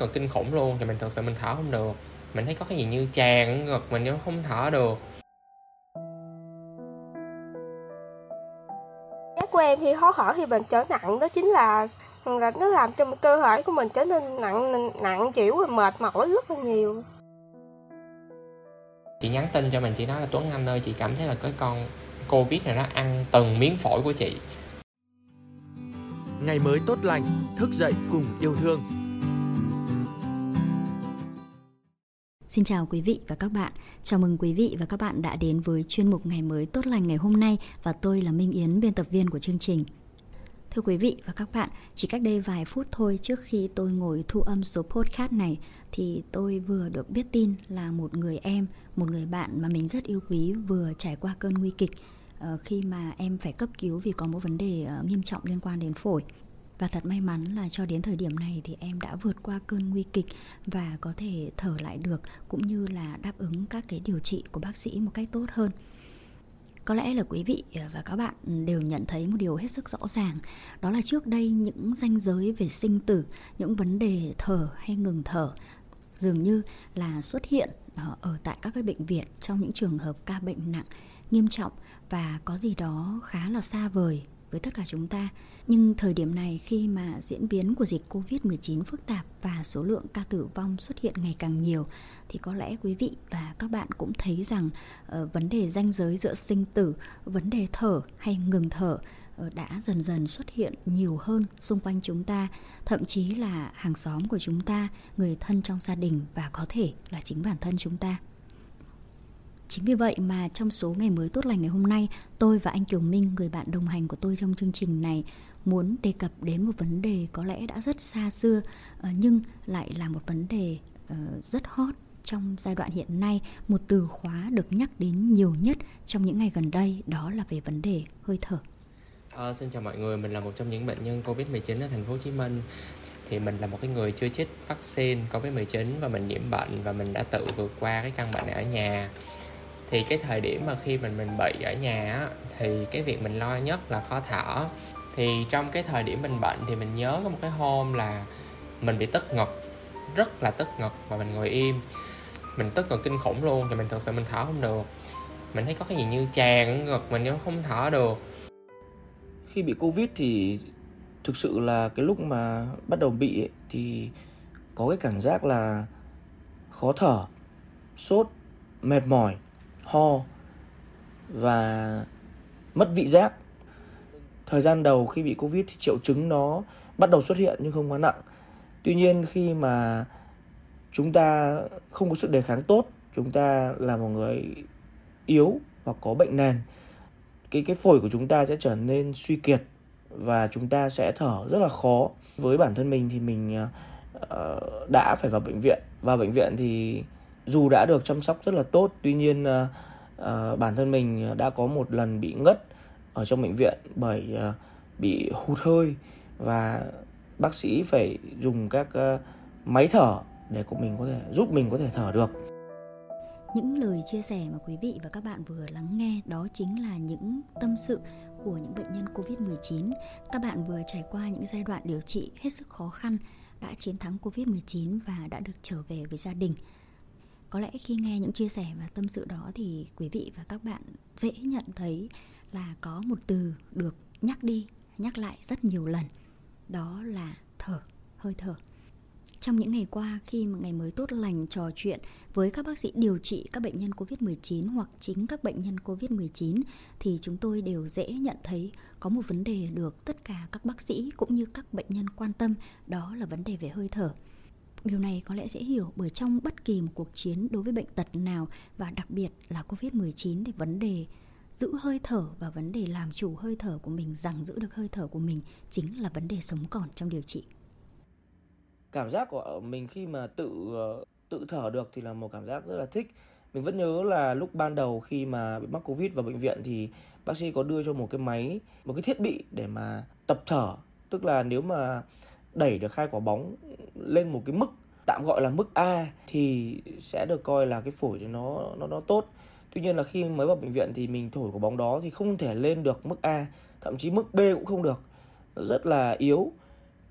ngực kinh khủng luôn thì mình thật sự mình thở không được. Mình thấy có cái gì như tràn ngực mình nhưng không thở được. Của em khi khó thở khi mình trở nặng đó chính là là nó làm cho cơ thể của mình trở nên nặng nặng chịu và mệt mỏi rất là nhiều. Chị nhắn tin cho mình chị nói là Tuấn Anh ơi chị cảm thấy là cái con Covid này nó ăn từng miếng phổi của chị. Ngày mới tốt lành, thức dậy cùng yêu thương Xin chào quý vị và các bạn. Chào mừng quý vị và các bạn đã đến với chuyên mục Ngày mới tốt lành ngày hôm nay và tôi là Minh Yến, biên tập viên của chương trình. Thưa quý vị và các bạn, chỉ cách đây vài phút thôi trước khi tôi ngồi thu âm số podcast này thì tôi vừa được biết tin là một người em, một người bạn mà mình rất yêu quý vừa trải qua cơn nguy kịch ờ, khi mà em phải cấp cứu vì có một vấn đề ờ, nghiêm trọng liên quan đến phổi. Và thật may mắn là cho đến thời điểm này thì em đã vượt qua cơn nguy kịch và có thể thở lại được cũng như là đáp ứng các cái điều trị của bác sĩ một cách tốt hơn. Có lẽ là quý vị và các bạn đều nhận thấy một điều hết sức rõ ràng Đó là trước đây những ranh giới về sinh tử, những vấn đề thở hay ngừng thở Dường như là xuất hiện ờ, ở tại các cái bệnh viện trong những trường hợp ca bệnh nặng, nghiêm trọng Và có gì đó khá là xa vời với tất cả chúng ta nhưng thời điểm này khi mà diễn biến của dịch Covid-19 phức tạp và số lượng ca tử vong xuất hiện ngày càng nhiều thì có lẽ quý vị và các bạn cũng thấy rằng uh, vấn đề ranh giới giữa sinh tử, vấn đề thở hay ngừng thở uh, đã dần dần xuất hiện nhiều hơn xung quanh chúng ta, thậm chí là hàng xóm của chúng ta, người thân trong gia đình và có thể là chính bản thân chúng ta. Chính vì vậy mà trong số ngày mới tốt lành ngày hôm nay, tôi và anh Kiều Minh, người bạn đồng hành của tôi trong chương trình này, muốn đề cập đến một vấn đề có lẽ đã rất xa xưa ờ, nhưng lại là một vấn đề ờ, rất hot trong giai đoạn hiện nay một từ khóa được nhắc đến nhiều nhất trong những ngày gần đây đó là về vấn đề hơi thở. À, xin chào mọi người, mình là một trong những bệnh nhân Covid-19 ở thành phố Hồ Chí Minh. Thì mình là một cái người chưa chích vaccine Covid-19 và mình nhiễm bệnh và mình đã tự vượt qua cái căn bệnh này ở nhà. Thì cái thời điểm mà khi mình mình bị ở nhà á, thì cái việc mình lo nhất là khó thở thì trong cái thời điểm mình bệnh thì mình nhớ có một cái hôm là mình bị tức ngực rất là tức ngực và mình ngồi im. Mình tức ngực kinh khủng luôn thì mình thật sự mình thở không được. Mình thấy có cái gì như tràn ngực mình nhưng không thở được. Khi bị covid thì thực sự là cái lúc mà bắt đầu bị ấy, thì có cái cảm giác là khó thở sốt mệt mỏi ho và mất vị giác. Thời gian đầu khi bị covid thì triệu chứng nó bắt đầu xuất hiện nhưng không quá nặng. Tuy nhiên khi mà chúng ta không có sức đề kháng tốt chúng ta là một người yếu hoặc có bệnh nền cái cái phổi của chúng ta sẽ trở nên suy kiệt và chúng ta sẽ thở rất là khó. Với bản thân mình thì mình uh, đã phải vào bệnh viện. Vào bệnh viện thì dù đã được chăm sóc rất là tốt tuy nhiên uh, uh, bản thân mình đã có một lần bị ngất ở trong bệnh viện bởi uh, bị hụt hơi và bác sĩ phải dùng các uh, máy thở để của mình có thể giúp mình có thể thở được. Những lời chia sẻ mà quý vị và các bạn vừa lắng nghe đó chính là những tâm sự của những bệnh nhân Covid-19. Các bạn vừa trải qua những giai đoạn điều trị hết sức khó khăn, đã chiến thắng Covid-19 và đã được trở về với gia đình. Có lẽ khi nghe những chia sẻ và tâm sự đó thì quý vị và các bạn dễ nhận thấy là có một từ được nhắc đi, nhắc lại rất nhiều lần đó là thở, hơi thở trong những ngày qua, khi mà ngày mới tốt lành trò chuyện với các bác sĩ điều trị các bệnh nhân Covid-19 hoặc chính các bệnh nhân Covid-19 thì chúng tôi đều dễ nhận thấy có một vấn đề được tất cả các bác sĩ cũng như các bệnh nhân quan tâm, đó là vấn đề về hơi thở. Điều này có lẽ dễ hiểu bởi trong bất kỳ một cuộc chiến đối với bệnh tật nào và đặc biệt là Covid-19 thì vấn đề giữ hơi thở và vấn đề làm chủ hơi thở của mình, rằng giữ được hơi thở của mình chính là vấn đề sống còn trong điều trị. Cảm giác của mình khi mà tự ờ, tự thở được thì là một cảm giác rất là thích. Mình vẫn nhớ là lúc ban đầu khi mà bị mắc covid vào bệnh viện thì bác sĩ có đưa cho một cái máy, một cái thiết bị để mà tập thở. Tức là nếu mà đẩy được hai quả bóng lên một cái mức tạm gọi là mức A thì sẽ được coi là cái phổi nó nó nó tốt. Tuy nhiên là khi mới vào bệnh viện thì mình thổi quả bóng đó thì không thể lên được mức A, thậm chí mức B cũng không được. Rất là yếu.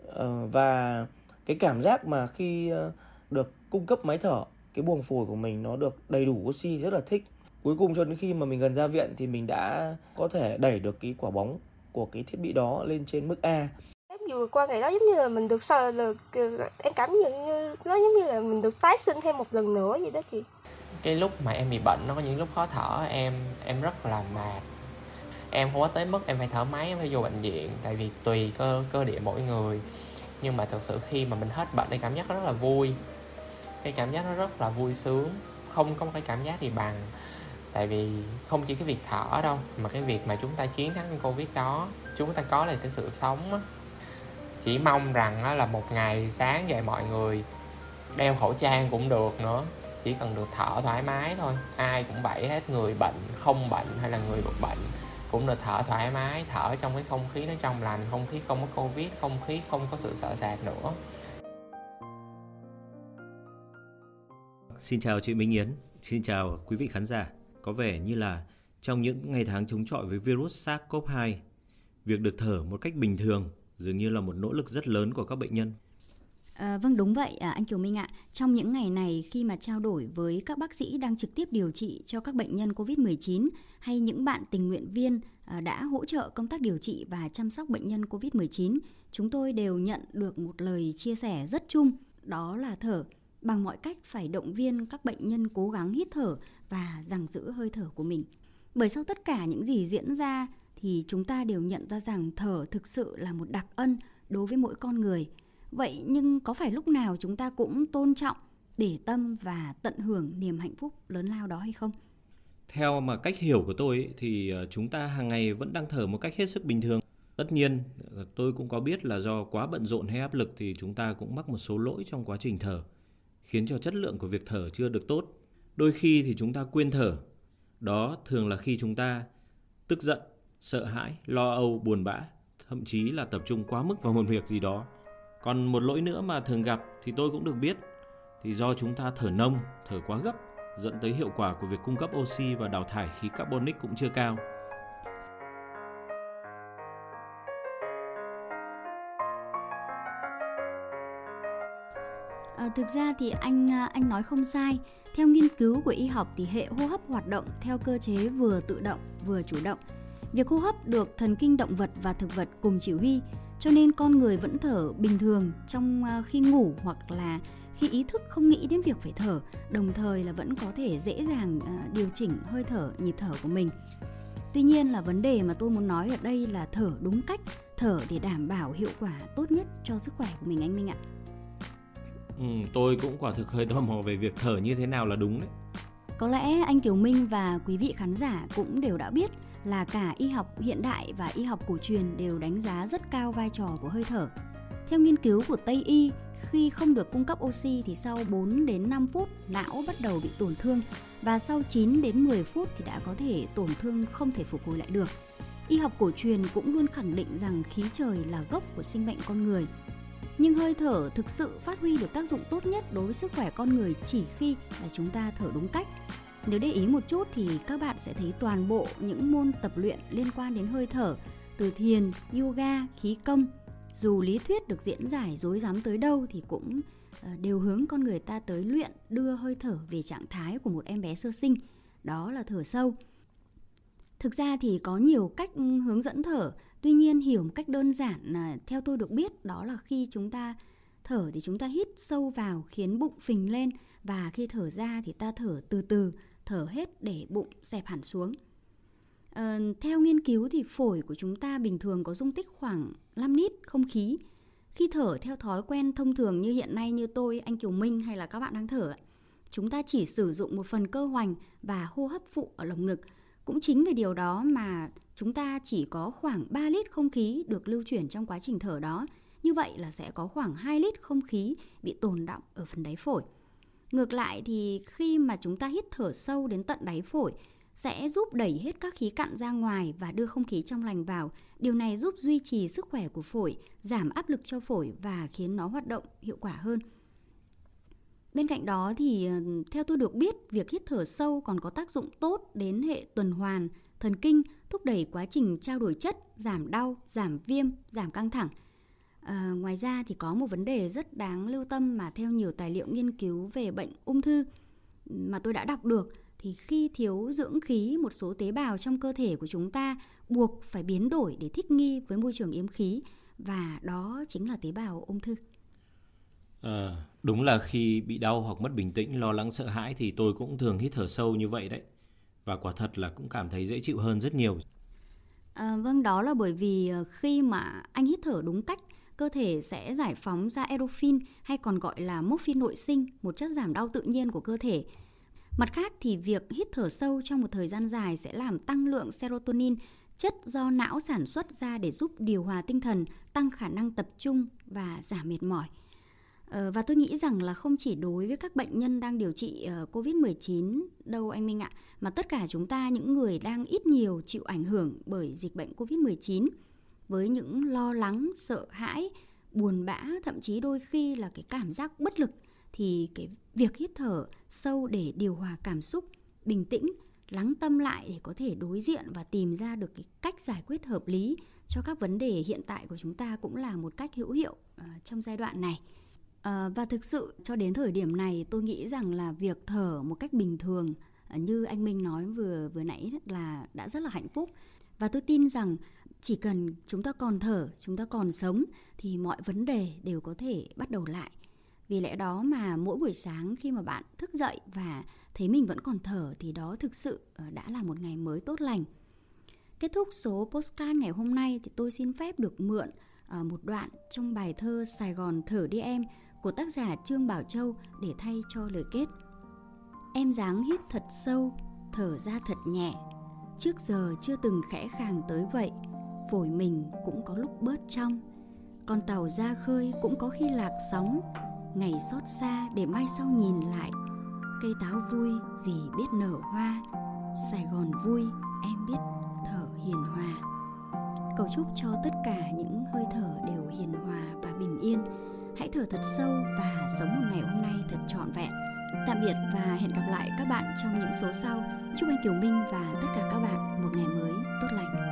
Ờ, và cái cảm giác mà khi ờ, được cung cấp máy thở, cái buồng phổi của mình nó được đầy đủ oxy rất là thích. Cuối cùng cho đến khi mà mình gần ra viện thì mình đã có thể đẩy được cái quả bóng của cái thiết bị đó lên trên mức A vừa qua ngày đó giống như là mình được sợ được em cảm nhận như nó giống như là mình được tái sinh thêm một lần nữa vậy đó chị. Cái lúc mà em bị bệnh nó có những lúc khó thở, em em rất là mệt. Em không có tới mức em phải thở máy, em phải vô bệnh viện, tại vì tùy cơ cơ địa mỗi người. Nhưng mà thực sự khi mà mình hết bệnh, cái cảm giác nó rất là vui. Cái cảm giác nó rất là vui sướng. Không có một cái cảm giác gì bằng. Tại vì không chỉ cái việc thở đâu, mà cái việc mà chúng ta chiến thắng cái covid đó, chúng ta có là cái sự sống á chỉ mong rằng là một ngày sáng dậy mọi người đeo khẩu trang cũng được nữa. Chỉ cần được thở thoải mái thôi. Ai cũng vậy hết người bệnh không bệnh hay là người bực bệnh cũng được thở thoải mái thở trong cái không khí nó trong lành không khí không có covid không khí không có sự sợ sệt nữa. Xin chào chị Minh Yến, xin chào quý vị khán giả. Có vẻ như là trong những ngày tháng chống chọi với virus SARS-CoV-2, việc được thở một cách bình thường dường như là một nỗ lực rất lớn của các bệnh nhân. À, vâng đúng vậy à, anh Kiều Minh ạ. Trong những ngày này khi mà trao đổi với các bác sĩ đang trực tiếp điều trị cho các bệnh nhân COVID-19 hay những bạn tình nguyện viên à, đã hỗ trợ công tác điều trị và chăm sóc bệnh nhân COVID-19, chúng tôi đều nhận được một lời chia sẻ rất chung, đó là thở. Bằng mọi cách phải động viên các bệnh nhân cố gắng hít thở và giằng giữ hơi thở của mình. Bởi sau tất cả những gì diễn ra thì chúng ta đều nhận ra rằng thở thực sự là một đặc ân đối với mỗi con người – Vậy nhưng có phải lúc nào chúng ta cũng tôn trọng, để tâm và tận hưởng niềm hạnh phúc lớn lao đó hay không? Theo mà cách hiểu của tôi ấy, thì ờ, chúng ta hàng ngày vẫn đang thở một cách hết sức bình thường. Tất nhiên, ờ, tôi cũng có biết là do quá bận rộn hay áp lực thì chúng ta cũng mắc một số lỗi trong quá trình thở, khiến cho chất lượng của việc thở chưa được tốt. Đôi khi thì chúng ta quên thở. Đó thường là khi chúng ta tức giận, sợ hãi, lo âu, buồn bã, thậm chí là tập trung quá mức vào một việc gì đó còn một lỗi nữa mà thường gặp thì tôi cũng được biết thì do chúng ta thở nông, thở quá gấp dẫn tới hiệu quả của việc cung cấp oxy và đào thải khí carbonic cũng chưa cao. À, thực ra thì anh à, anh nói không sai. Theo nghiên cứu của y học thì hệ hô hấp hoạt động theo cơ chế vừa tự động vừa chủ động. Việc hô hấp được thần kinh động vật và thực vật cùng chỉ huy cho nên con người vẫn thở bình thường trong à, khi ngủ hoặc là khi ý thức không nghĩ đến việc phải thở đồng thời là vẫn có thể dễ dàng à, điều chỉnh hơi thở nhịp thở của mình. Tuy nhiên là vấn đề mà tôi muốn nói ở đây là thở đúng cách thở để đảm bảo hiệu quả tốt nhất cho sức khỏe của mình anh minh ạ. Ừ, tôi cũng quả thực hơi tò mò về việc thở như thế nào là đúng đấy. Có lẽ anh Kiều Minh và quý vị khán giả cũng đều đã biết là cả y học hiện đại và y học cổ truyền đều đánh giá rất cao vai trò của hơi thở. Theo nghiên cứu của Tây y, khi không được cung cấp oxy thì sau 4 đến 5 phút não bắt đầu bị tổn thương và sau 9 đến 10 phút thì đã có thể tổn thương không thể phục hồi lại được. Y học cổ truyền cũng luôn khẳng định rằng khí trời là gốc của sinh mệnh con người. Nhưng hơi thở thực sự phát huy được tác dụng tốt nhất đối với sức khỏe con người chỉ khi là chúng ta thở đúng cách nếu để ý một chút thì các bạn sẽ thấy toàn bộ những môn tập luyện liên quan đến hơi thở, từ thiền, yoga, khí công, dù lý thuyết được diễn giải dối rắm tới đâu thì cũng ờ, đều hướng con người ta tới luyện đưa hơi thở về trạng thái của một em bé sơ sinh, đó là thở sâu. Thực ra thì có nhiều cách hướng dẫn thở, tuy nhiên hiểu một cách đơn giản là theo tôi được biết đó là khi chúng ta thở thì chúng ta hít sâu vào khiến bụng phình lên. Và khi thở ra thì ta thở từ từ thở hết để bụng dẹp hẳn xuống. À, theo nghiên cứu thì phổi của chúng ta bình thường có dung tích khoảng 5 lít không khí. Khi thở theo thói quen thông thường như hiện nay như tôi, anh Kiều Minh hay là các bạn đang thở, chúng ta chỉ sử dụng một phần cơ hoành và hô hấp phụ ở lồng ngực. Cũng chính vì điều đó mà chúng ta chỉ có khoảng 3 lít không khí được lưu chuyển trong quá trình thở đó. Như vậy là sẽ có khoảng 2 lít không khí bị tồn động ở phần đáy phổi. Ngược lại thì khi mà chúng ta hít thở sâu đến tận đáy phổi sẽ giúp đẩy hết các khí cặn ra ngoài và đưa không khí trong lành vào. Điều này giúp duy trì sức khỏe của phổi, giảm áp lực cho phổi và khiến nó hoạt động hiệu quả hơn. Bên cạnh đó thì ờ, theo tôi được biết, việc hít thở sâu còn có tác dụng tốt đến hệ tuần hoàn, thần kinh, thúc đẩy quá trình trao đổi chất, giảm đau, giảm viêm, giảm căng thẳng. À, ngoài ra thì có một vấn đề rất đáng lưu tâm mà theo nhiều tài liệu nghiên cứu về bệnh ung thư mà tôi đã đọc được thì khi thiếu dưỡng khí một số tế bào trong cơ thể của chúng ta buộc phải biến đổi để thích nghi với môi trường yếm khí và đó chính là tế bào ung thư. À, đúng là khi bị đau hoặc mất bình tĩnh, lo lắng sợ hãi thì tôi cũng thường hít thở sâu như vậy đấy. Và quả thật là cũng cảm thấy dễ chịu hơn rất nhiều. À, vâng, đó là bởi vì ờ, khi mà anh hít thở đúng cách, cơ thể sẽ giải phóng ra endorphin hay còn gọi là morphin nội sinh, một chất giảm đau tự nhiên của cơ thể. Mặt khác thì việc hít thở sâu trong một thời gian dài sẽ làm tăng lượng serotonin, chất do não sản xuất ra để giúp điều hòa tinh thần, tăng khả năng tập trung và giảm mệt mỏi. Ờ, và tôi nghĩ rằng là không chỉ đối với các bệnh nhân đang điều trị ờ, COVID-19 đâu anh Minh ạ, mà tất cả chúng ta những người đang ít nhiều chịu ảnh hưởng bởi dịch bệnh COVID-19 với những lo lắng, sợ hãi, buồn bã, thậm chí đôi khi là cái cảm giác bất lực thì cái việc hít thở sâu để điều hòa cảm xúc, bình tĩnh, lắng tâm lại để có thể đối diện và tìm ra được cái cách giải quyết hợp lý cho các vấn đề hiện tại của chúng ta cũng là một cách hữu hiệu uh, trong giai đoạn này. À, và thực sự cho đến thời điểm này tôi nghĩ rằng là việc thở một cách bình thường à, như anh Minh nói vừa vừa nãy là đã rất là hạnh phúc và tôi tin rằng chỉ cần chúng ta còn thở, chúng ta còn sống thì mọi vấn đề đều có thể bắt đầu lại. Vì lẽ đó mà mỗi buổi sáng khi mà bạn thức dậy và thấy mình vẫn còn thở thì đó thực sự ờ, đã là một ngày mới tốt lành. Kết thúc số postcard ngày hôm nay thì tôi xin phép được mượn ờ, một đoạn trong bài thơ Sài Gòn thở đi em của tác giả Trương Bảo Châu để thay cho lời kết. Em dáng hít thật sâu, thở ra thật nhẹ. Trước giờ chưa từng khẽ khàng tới vậy, phổi mình cũng có lúc bớt trong. Con tàu ra khơi cũng có khi lạc sóng, ngày xót xa để mai sau nhìn lại. Cây táo vui vì biết nở hoa, Sài Gòn vui em biết thở hiền hòa. Cầu chúc cho tất cả những hơi thở đều hiền hòa và bình yên hãy thở thật sâu và sống một ngày hôm nay thật trọn vẹn. Tạm biệt và hẹn gặp lại các bạn trong những số sau. Chúc anh Kiều Minh và tất cả các bạn một ngày mới tốt lành.